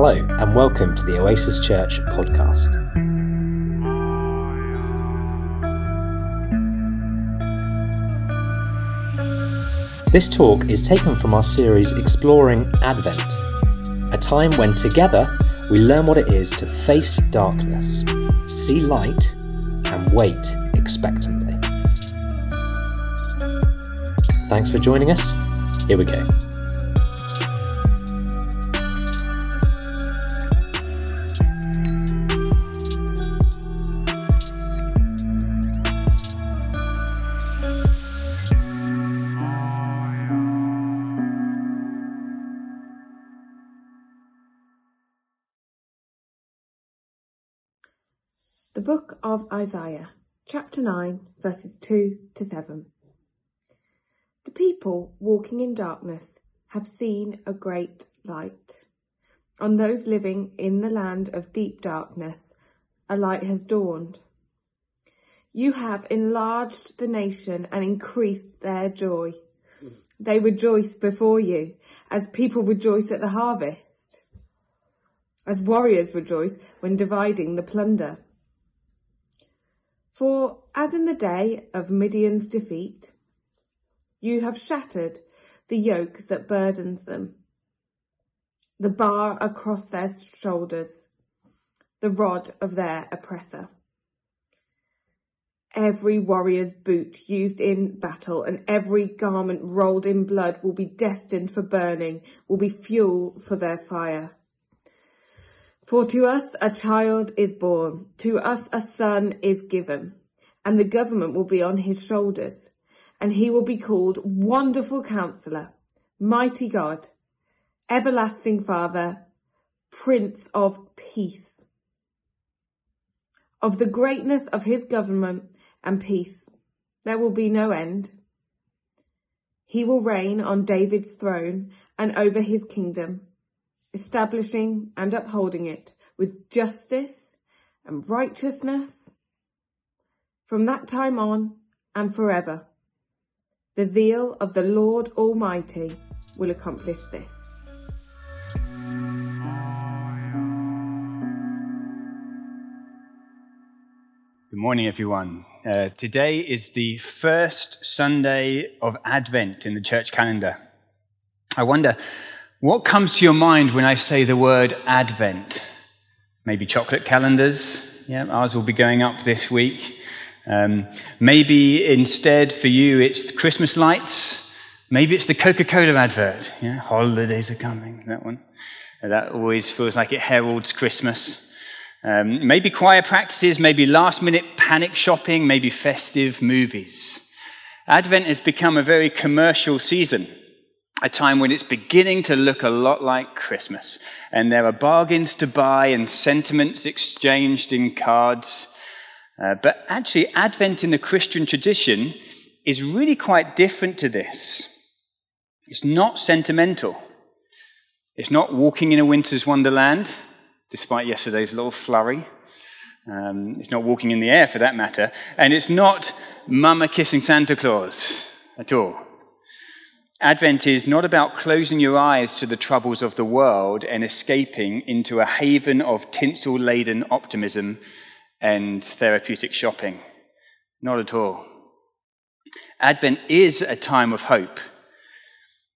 Hello, and welcome to the Oasis Church podcast. This talk is taken from our series Exploring Advent, a time when together we learn what it is to face darkness, see light, and wait expectantly. Thanks for joining us. Here we go. The Book of Isaiah, chapter 9, verses 2 to 7. The people walking in darkness have seen a great light. On those living in the land of deep darkness, a light has dawned. You have enlarged the nation and increased their joy. They rejoice before you as people rejoice at the harvest, as warriors rejoice when dividing the plunder. For as in the day of Midian's defeat, you have shattered the yoke that burdens them, the bar across their shoulders, the rod of their oppressor. Every warrior's boot used in battle and every garment rolled in blood will be destined for burning, will be fuel for their fire. For to us a child is born, to us a son is given, and the government will be on his shoulders, and he will be called Wonderful Counselor, Mighty God, Everlasting Father, Prince of Peace. Of the greatness of his government and peace there will be no end. He will reign on David's throne and over his kingdom establishing and upholding it with justice and righteousness from that time on and forever. The zeal of the Lord Almighty will accomplish this. Good morning, everyone. Uh, today is the first Sunday of Advent in the church calendar. I wonder what comes to your mind when I say the word Advent? Maybe chocolate calendars. Yeah, ours will be going up this week. Um, maybe instead for you it's the Christmas lights. Maybe it's the Coca Cola advert. Yeah, holidays are coming. That one. That always feels like it heralds Christmas. Um, maybe choir practices, maybe last minute panic shopping, maybe festive movies. Advent has become a very commercial season a time when it's beginning to look a lot like Christmas. And there are bargains to buy and sentiments exchanged in cards. Uh, but actually, Advent in the Christian tradition is really quite different to this. It's not sentimental. It's not walking in a winter's wonderland, despite yesterday's little flurry. Um, it's not walking in the air, for that matter. And it's not mama kissing Santa Claus at all. Advent is not about closing your eyes to the troubles of the world and escaping into a haven of tinsel laden optimism and therapeutic shopping. Not at all. Advent is a time of hope,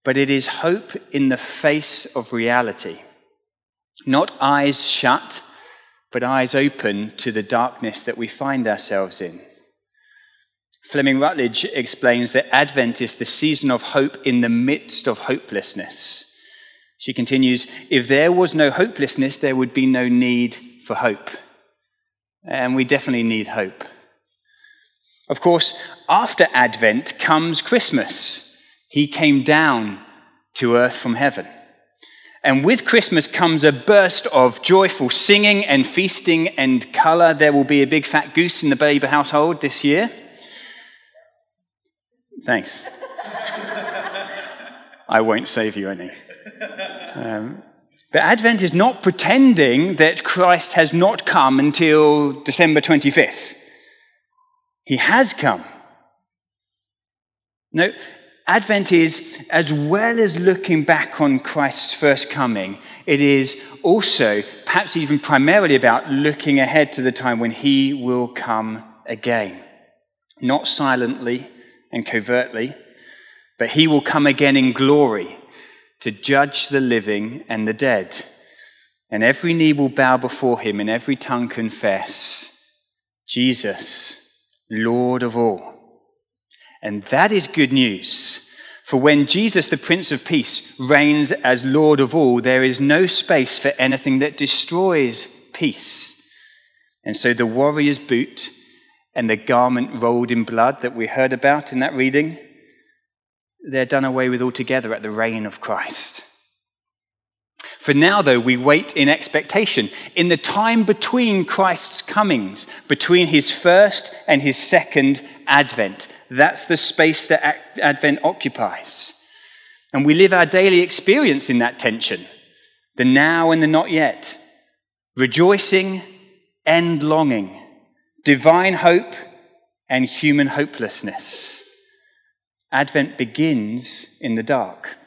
but it is hope in the face of reality. Not eyes shut, but eyes open to the darkness that we find ourselves in. Fleming Rutledge explains that Advent is the season of hope in the midst of hopelessness. She continues If there was no hopelessness, there would be no need for hope. And we definitely need hope. Of course, after Advent comes Christmas. He came down to earth from heaven. And with Christmas comes a burst of joyful singing and feasting and color. There will be a big fat goose in the Baber household this year. Thanks. I won't save you any. Um, but Advent is not pretending that Christ has not come until December 25th. He has come. No, Advent is, as well as looking back on Christ's first coming, it is also, perhaps even primarily, about looking ahead to the time when he will come again. Not silently and covertly, but he will come again in glory to judge the living and the dead. And every knee will bow before him, and every tongue confess Jesus, Lord of all. And that is good news. For when Jesus, the Prince of Peace, reigns as Lord of all, there is no space for anything that destroys peace. And so the warrior's boot and the garment rolled in blood that we heard about in that reading, they're done away with altogether at the reign of Christ. For now, though, we wait in expectation. In the time between Christ's comings, between his first and his second advent, that's the space that Advent occupies. And we live our daily experience in that tension the now and the not yet, rejoicing and longing, divine hope and human hopelessness. Advent begins in the dark.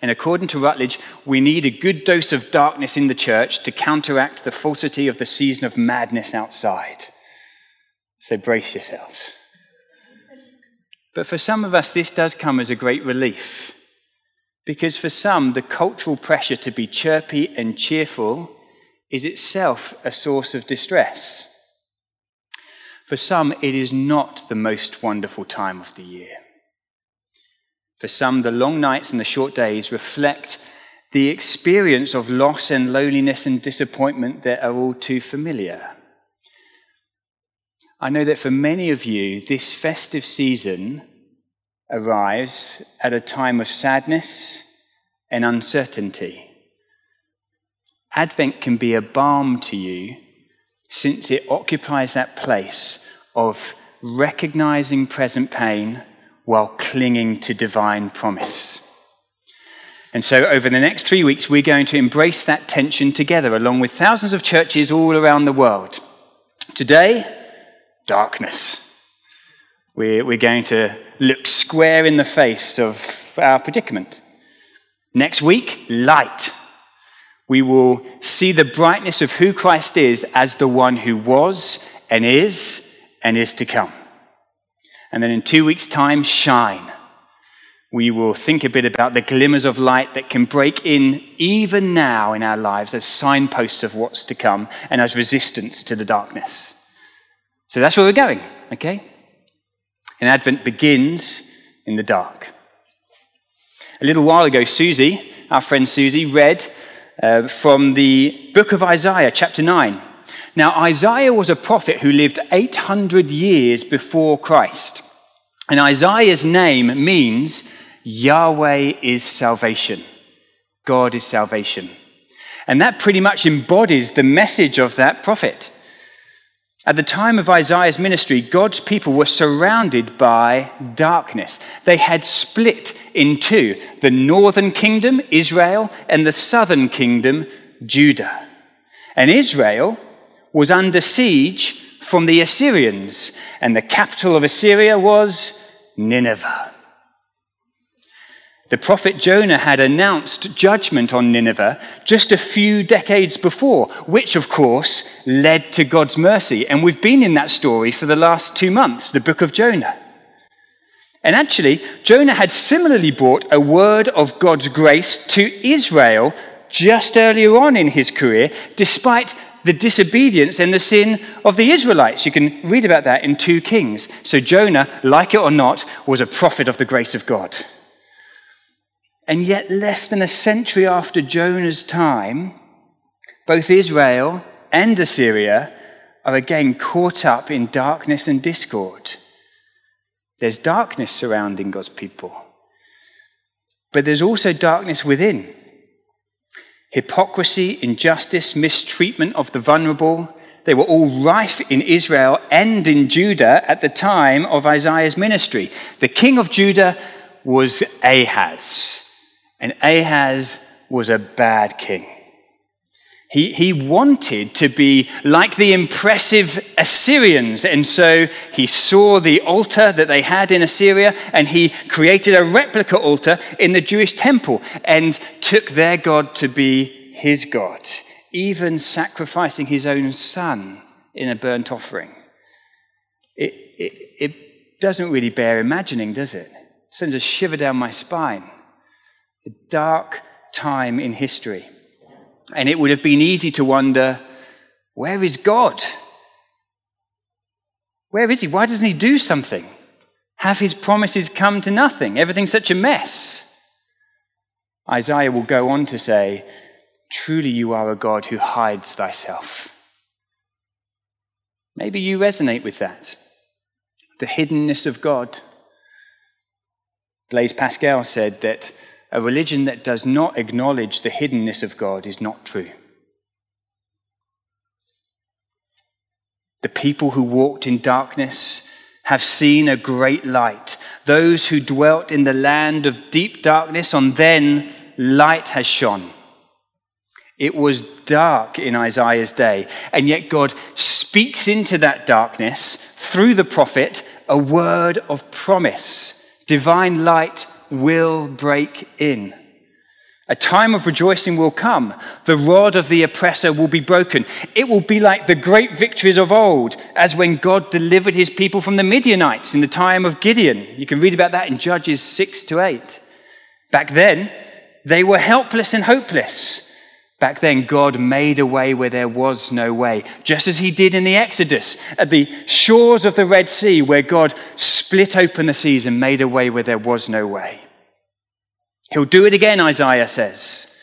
And according to Rutledge, we need a good dose of darkness in the church to counteract the falsity of the season of madness outside. So brace yourselves. But for some of us, this does come as a great relief. Because for some, the cultural pressure to be chirpy and cheerful is itself a source of distress. For some, it is not the most wonderful time of the year. For some, the long nights and the short days reflect the experience of loss and loneliness and disappointment that are all too familiar. I know that for many of you, this festive season arrives at a time of sadness and uncertainty. Advent can be a balm to you since it occupies that place of recognizing present pain while clinging to divine promise. And so, over the next three weeks, we're going to embrace that tension together, along with thousands of churches all around the world. Today, darkness. We're, we're going to look square in the face of our predicament. Next week, light. We will see the brightness of who Christ is as the one who was and is and is to come. And then in two weeks' time, shine. We will think a bit about the glimmers of light that can break in even now in our lives as signposts of what's to come and as resistance to the darkness. So that's where we're going, okay? And Advent begins in the dark. A little while ago, Susie, our friend Susie, read uh, from the book of Isaiah, chapter 9. Now, Isaiah was a prophet who lived 800 years before Christ. And Isaiah's name means Yahweh is salvation. God is salvation. And that pretty much embodies the message of that prophet. At the time of Isaiah's ministry, God's people were surrounded by darkness. They had split in two the northern kingdom, Israel, and the southern kingdom, Judah. And Israel was under siege from the Assyrians, and the capital of Assyria was Nineveh. The prophet Jonah had announced judgment on Nineveh just a few decades before, which, of course, led to God's mercy. And we've been in that story for the last two months, the book of Jonah. And actually, Jonah had similarly brought a word of God's grace to Israel just earlier on in his career, despite the disobedience and the sin of the Israelites. You can read about that in 2 Kings. So Jonah, like it or not, was a prophet of the grace of God. And yet, less than a century after Jonah's time, both Israel and Assyria are again caught up in darkness and discord. There's darkness surrounding God's people, but there's also darkness within hypocrisy, injustice, mistreatment of the vulnerable. They were all rife in Israel and in Judah at the time of Isaiah's ministry. The king of Judah was Ahaz, and Ahaz was a bad king. He, he wanted to be like the impressive Assyrians. And so he saw the altar that they had in Assyria and he created a replica altar in the Jewish temple and took their God to be his God, even sacrificing his own son in a burnt offering. It, it, it doesn't really bear imagining, does it? It sends a shiver down my spine. A dark time in history. And it would have been easy to wonder where is God? Where is he? Why doesn't he do something? Have his promises come to nothing? Everything's such a mess. Isaiah will go on to say, Truly you are a God who hides thyself. Maybe you resonate with that. The hiddenness of God. Blaise Pascal said that a religion that does not acknowledge the hiddenness of God is not true. The people who walked in darkness have seen a great light. Those who dwelt in the land of deep darkness, on them light has shone. It was dark in Isaiah's day, and yet God speaks into that darkness through the prophet a word of promise. Divine light will break in. A time of rejoicing will come. The rod of the oppressor will be broken. It will be like the great victories of old, as when God delivered his people from the Midianites in the time of Gideon. You can read about that in Judges 6 to 8. Back then, they were helpless and hopeless. Back then, God made a way where there was no way, just as He did in the Exodus at the shores of the Red Sea, where God split open the seas and made a way where there was no way. He'll do it again, Isaiah says.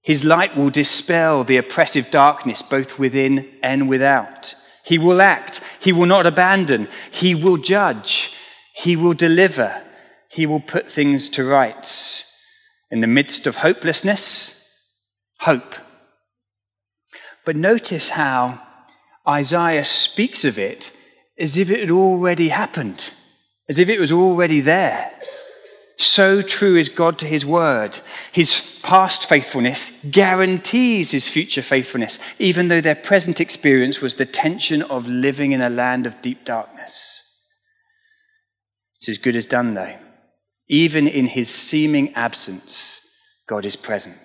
His light will dispel the oppressive darkness both within and without. He will act. He will not abandon. He will judge. He will deliver. He will put things to rights. In the midst of hopelessness, hope. But notice how Isaiah speaks of it as if it had already happened, as if it was already there. So true is God to his word. His past faithfulness guarantees his future faithfulness, even though their present experience was the tension of living in a land of deep darkness. It's as good as done, though. Even in his seeming absence, God is present.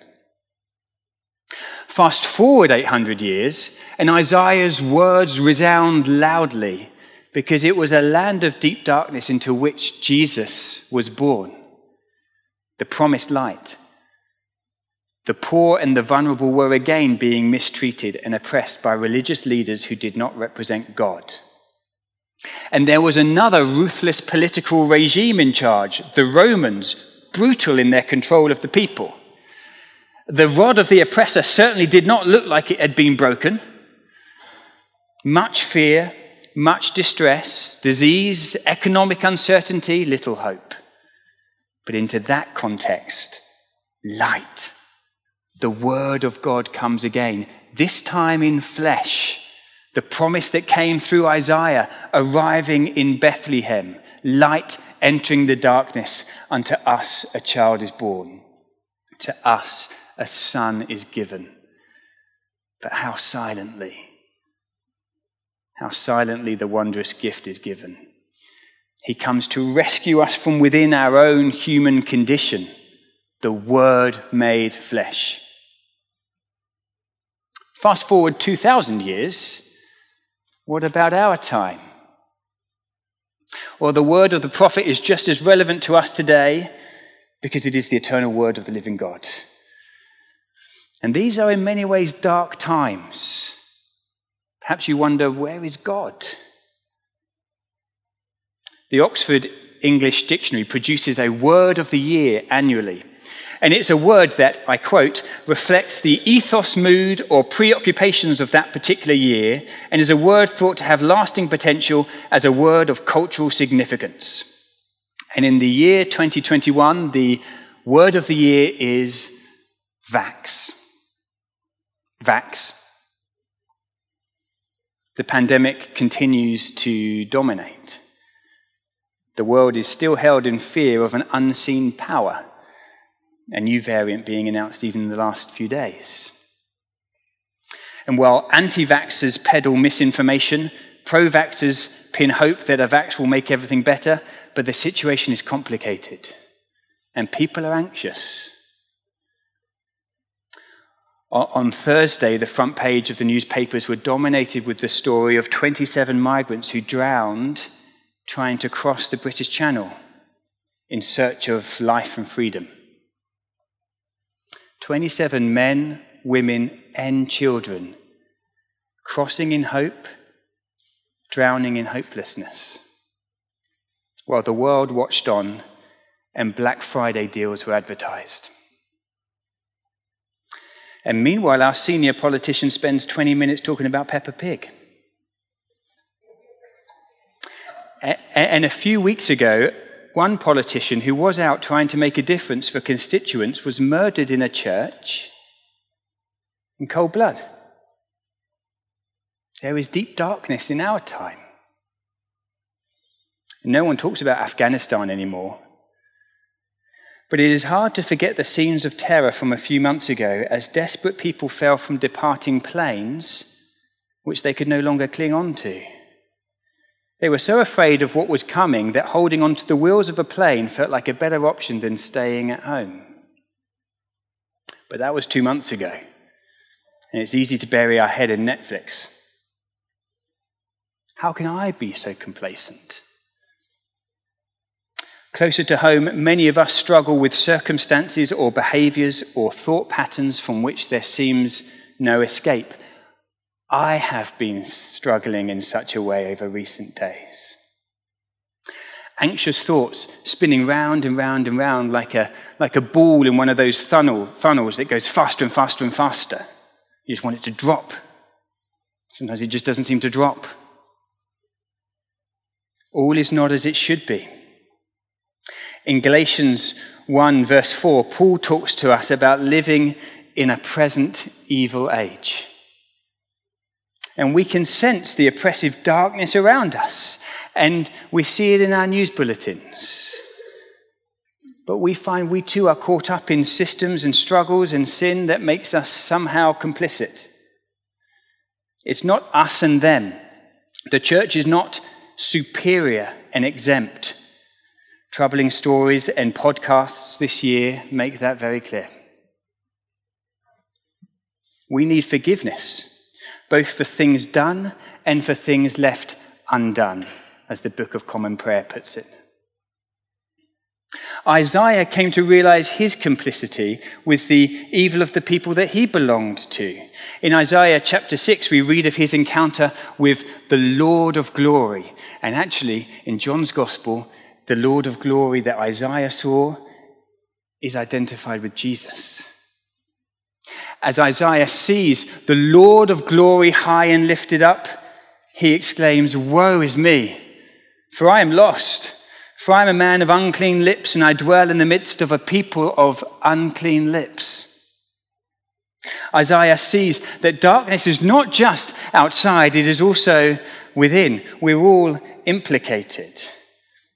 Fast forward 800 years, and Isaiah's words resound loudly because it was a land of deep darkness into which Jesus was born, the promised light. The poor and the vulnerable were again being mistreated and oppressed by religious leaders who did not represent God. And there was another ruthless political regime in charge, the Romans, brutal in their control of the people. The rod of the oppressor certainly did not look like it had been broken. Much fear, much distress, disease, economic uncertainty, little hope. But into that context, light. The word of God comes again, this time in flesh. The promise that came through Isaiah arriving in Bethlehem, light entering the darkness. Unto us a child is born. To us a son is given. But how silently, how silently the wondrous gift is given. He comes to rescue us from within our own human condition, the Word made flesh. Fast forward 2,000 years, what about our time? Well, the word of the prophet is just as relevant to us today because it is the eternal word of the living God. And these are in many ways dark times. Perhaps you wonder, where is God? The Oxford English Dictionary produces a word of the year annually. And it's a word that, I quote, reflects the ethos, mood, or preoccupations of that particular year, and is a word thought to have lasting potential as a word of cultural significance. And in the year 2021, the word of the year is vax. Vax. The pandemic continues to dominate. The world is still held in fear of an unseen power, a new variant being announced even in the last few days. And while anti vaxxers peddle misinformation, pro vaxxers pin hope that a vax will make everything better, but the situation is complicated and people are anxious. On Thursday, the front page of the newspapers were dominated with the story of 27 migrants who drowned trying to cross the British Channel in search of life and freedom. 27 men, women, and children crossing in hope, drowning in hopelessness. While the world watched on and Black Friday deals were advertised. And meanwhile, our senior politician spends 20 minutes talking about Peppa Pig. And a few weeks ago, one politician who was out trying to make a difference for constituents was murdered in a church in cold blood. There is deep darkness in our time. No one talks about Afghanistan anymore. But it is hard to forget the scenes of terror from a few months ago as desperate people fell from departing planes which they could no longer cling on to. They were so afraid of what was coming that holding onto the wheels of a plane felt like a better option than staying at home. But that was two months ago, and it's easy to bury our head in Netflix. How can I be so complacent? Closer to home, many of us struggle with circumstances or behaviors or thought patterns from which there seems no escape. I have been struggling in such a way over recent days. Anxious thoughts spinning round and round and round like a, like a ball in one of those funnel, funnels that goes faster and faster and faster. You just want it to drop. Sometimes it just doesn't seem to drop. All is not as it should be. In Galatians 1, verse 4, Paul talks to us about living in a present evil age. And we can sense the oppressive darkness around us, and we see it in our news bulletins. But we find we too are caught up in systems and struggles and sin that makes us somehow complicit. It's not us and them. The church is not superior and exempt Troubling stories and podcasts this year make that very clear. We need forgiveness, both for things done and for things left undone, as the Book of Common Prayer puts it. Isaiah came to realize his complicity with the evil of the people that he belonged to. In Isaiah chapter 6, we read of his encounter with the Lord of glory. And actually, in John's gospel, the Lord of glory that Isaiah saw is identified with Jesus. As Isaiah sees the Lord of glory high and lifted up, he exclaims, Woe is me, for I am lost. For I am a man of unclean lips, and I dwell in the midst of a people of unclean lips. Isaiah sees that darkness is not just outside, it is also within. We're all implicated.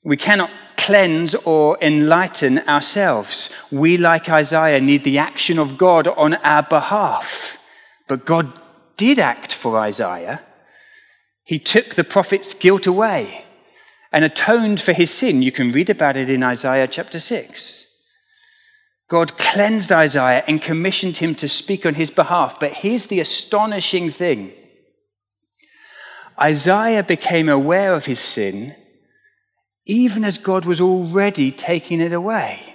We cannot cleanse or enlighten ourselves. We, like Isaiah, need the action of God on our behalf. But God did act for Isaiah. He took the prophet's guilt away and atoned for his sin. You can read about it in Isaiah chapter 6. God cleansed Isaiah and commissioned him to speak on his behalf. But here's the astonishing thing Isaiah became aware of his sin even as God was already taking it away.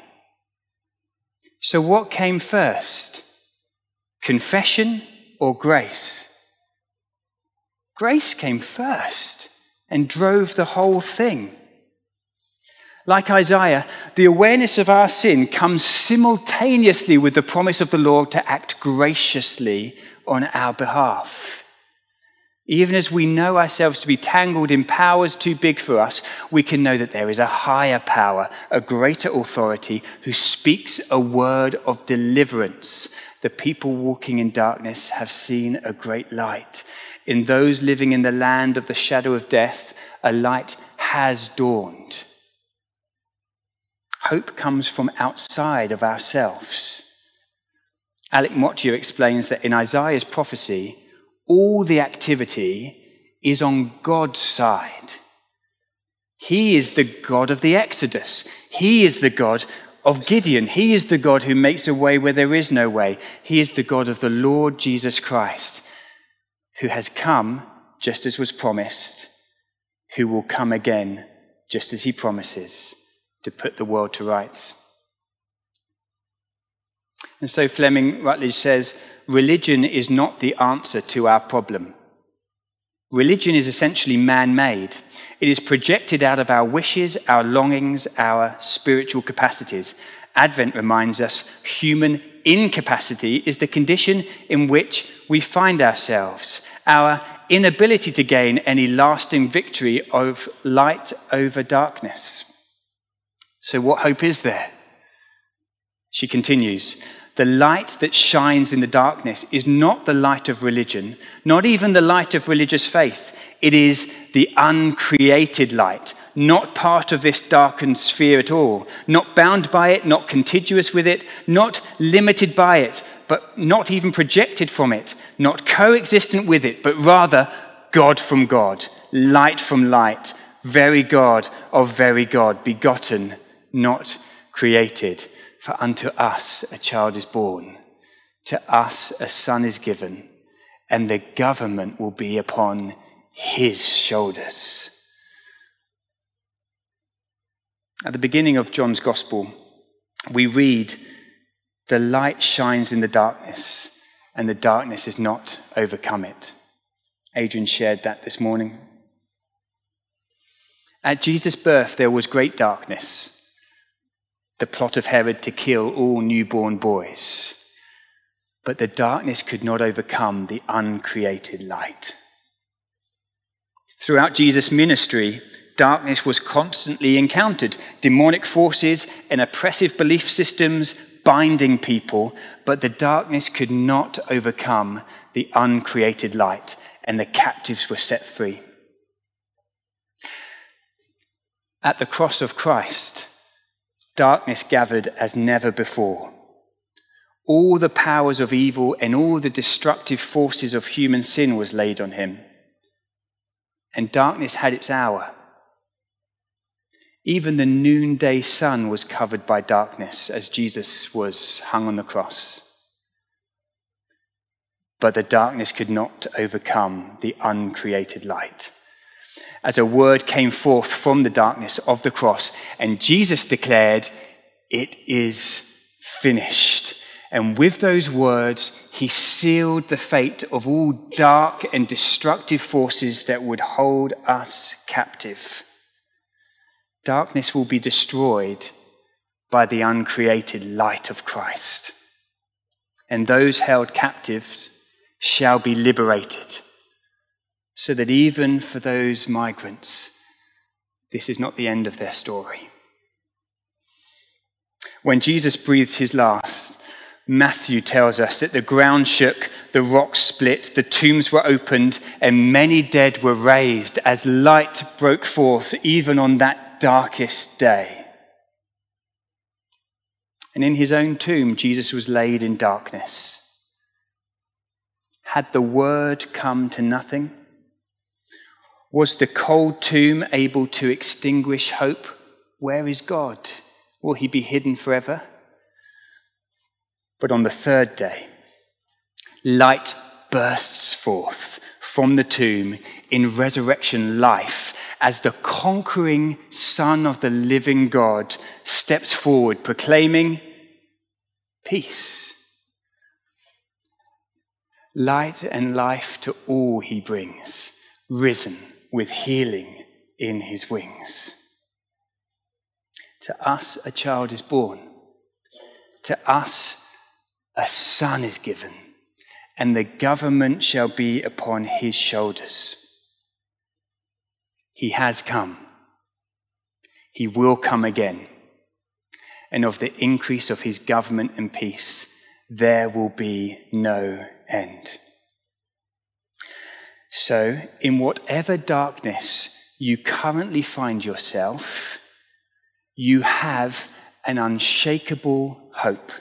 So, what came first? Confession or grace? Grace came first and drove the whole thing. Like Isaiah, the awareness of our sin comes simultaneously with the promise of the Lord to act graciously on our behalf. Even as we know ourselves to be tangled in powers too big for us, we can know that there is a higher power, a greater authority who speaks a word of deliverance. The people walking in darkness have seen a great light. In those living in the land of the shadow of death, a light has dawned. Hope comes from outside of ourselves. Alec Motyer explains that in Isaiah's prophecy, all the activity is on God's side. He is the God of the Exodus. He is the God of Gideon. He is the God who makes a way where there is no way. He is the God of the Lord Jesus Christ, who has come just as was promised, who will come again just as he promises to put the world to rights. And so Fleming Rutledge says religion is not the answer to our problem. Religion is essentially man made. It is projected out of our wishes, our longings, our spiritual capacities. Advent reminds us human incapacity is the condition in which we find ourselves, our inability to gain any lasting victory of light over darkness. So, what hope is there? She continues the light that shines in the darkness is not the light of religion, not even the light of religious faith. It is the uncreated light, not part of this darkened sphere at all, not bound by it, not contiguous with it, not limited by it, but not even projected from it, not coexistent with it, but rather God from God, light from light, very God of very God, begotten, not created. For unto us a child is born, to us a son is given, and the government will be upon his shoulders. At the beginning of John's Gospel, we read, The light shines in the darkness, and the darkness has not overcome it. Adrian shared that this morning. At Jesus' birth, there was great darkness the plot of Herod to kill all newborn boys. But the darkness could not overcome the uncreated light. Throughout Jesus' ministry, darkness was constantly encountered demonic forces and oppressive belief systems binding people, but the darkness could not overcome the uncreated light, and the captives were set free. At the cross of Christ, darkness gathered as never before. All the powers of evil and all the destructive forces of human sin was laid on him. And darkness had its hour. Even the noonday sun was covered by darkness as Jesus was hung on the cross. But the darkness could not overcome the uncreated light as a word came forth from the darkness of the cross. And Jesus declared, It is finished. And with those words, he sealed the fate of all dark and destructive forces that would hold us captive. Darkness will be destroyed by the uncreated light of Christ. And those held captive shall be liberated so that even for those migrants, this is not the end of their story. When Jesus breathed his last, Matthew tells us that the ground shook, the rocks split, the tombs were opened, and many dead were raised as light broke forth even on that darkest day. And in his own tomb, Jesus was laid in darkness. Had the word come to nothing? Was the cold tomb able to extinguish hope? Where is God? Will he be hidden forever? But on the third day, light bursts forth from the tomb in resurrection life as the conquering Son of the living God steps forward, proclaiming peace. Light and life to all he brings, risen with healing in his wings. To us, a child is born. To us, a son is given, and the government shall be upon his shoulders. He has come. He will come again. And of the increase of his government and peace, there will be no end. So, in whatever darkness you currently find yourself, you have an unshakable hope.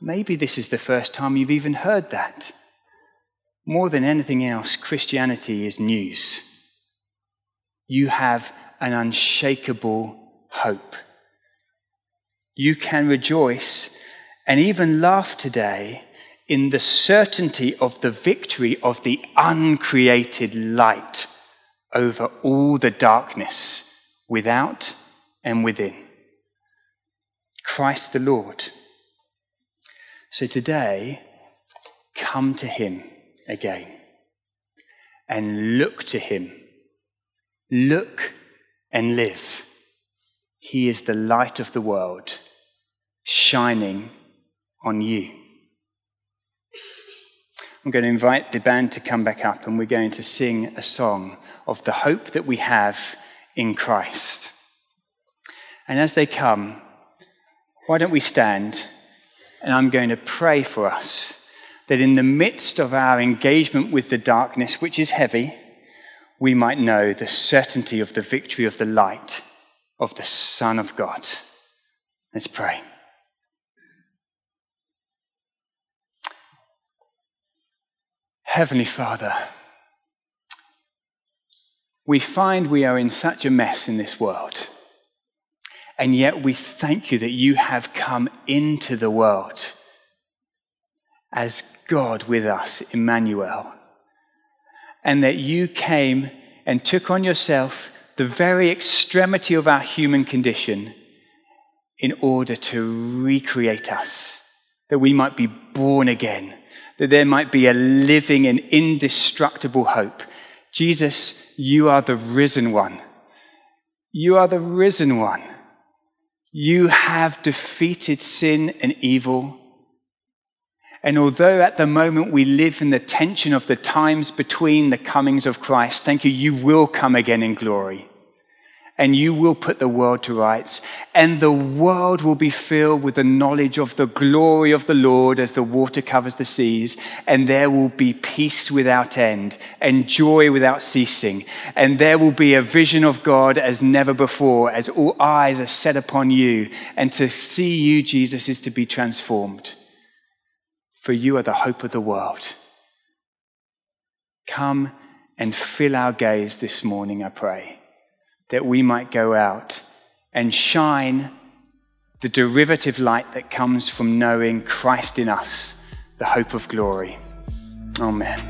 Maybe this is the first time you've even heard that. more than anything else, Christianity is news. You have an unshakable hope. You can rejoice and even laugh today in the certainty of the victory of the uncreated light over all the darkness without and within. Christ the Lord. So today, come to Him again and look to Him. Look and live. He is the light of the world, shining on you. I'm going to invite the band to come back up and we're going to sing a song of the hope that we have in Christ. And as they come, why don't we stand and I'm going to pray for us that in the midst of our engagement with the darkness, which is heavy, we might know the certainty of the victory of the light of the Son of God. Let's pray. Heavenly Father, we find we are in such a mess in this world. And yet we thank you that you have come into the world as God with us, Emmanuel. And that you came and took on yourself the very extremity of our human condition in order to recreate us, that we might be born again, that there might be a living and indestructible hope. Jesus, you are the risen one. You are the risen one. You have defeated sin and evil. And although at the moment we live in the tension of the times between the comings of Christ, thank you, you will come again in glory and you will put the world to rights, and the world will be filled with the knowledge of the glory of the Lord as the water covers the seas, and there will be peace without end, and joy without ceasing, and there will be a vision of God as never before, as all eyes are set upon you, and to see you, Jesus, is to be transformed. For you are the hope of the world. Come and fill our gaze this morning, I pray that we might go out and shine the derivative light that comes from knowing Christ in us, the hope of glory. Amen.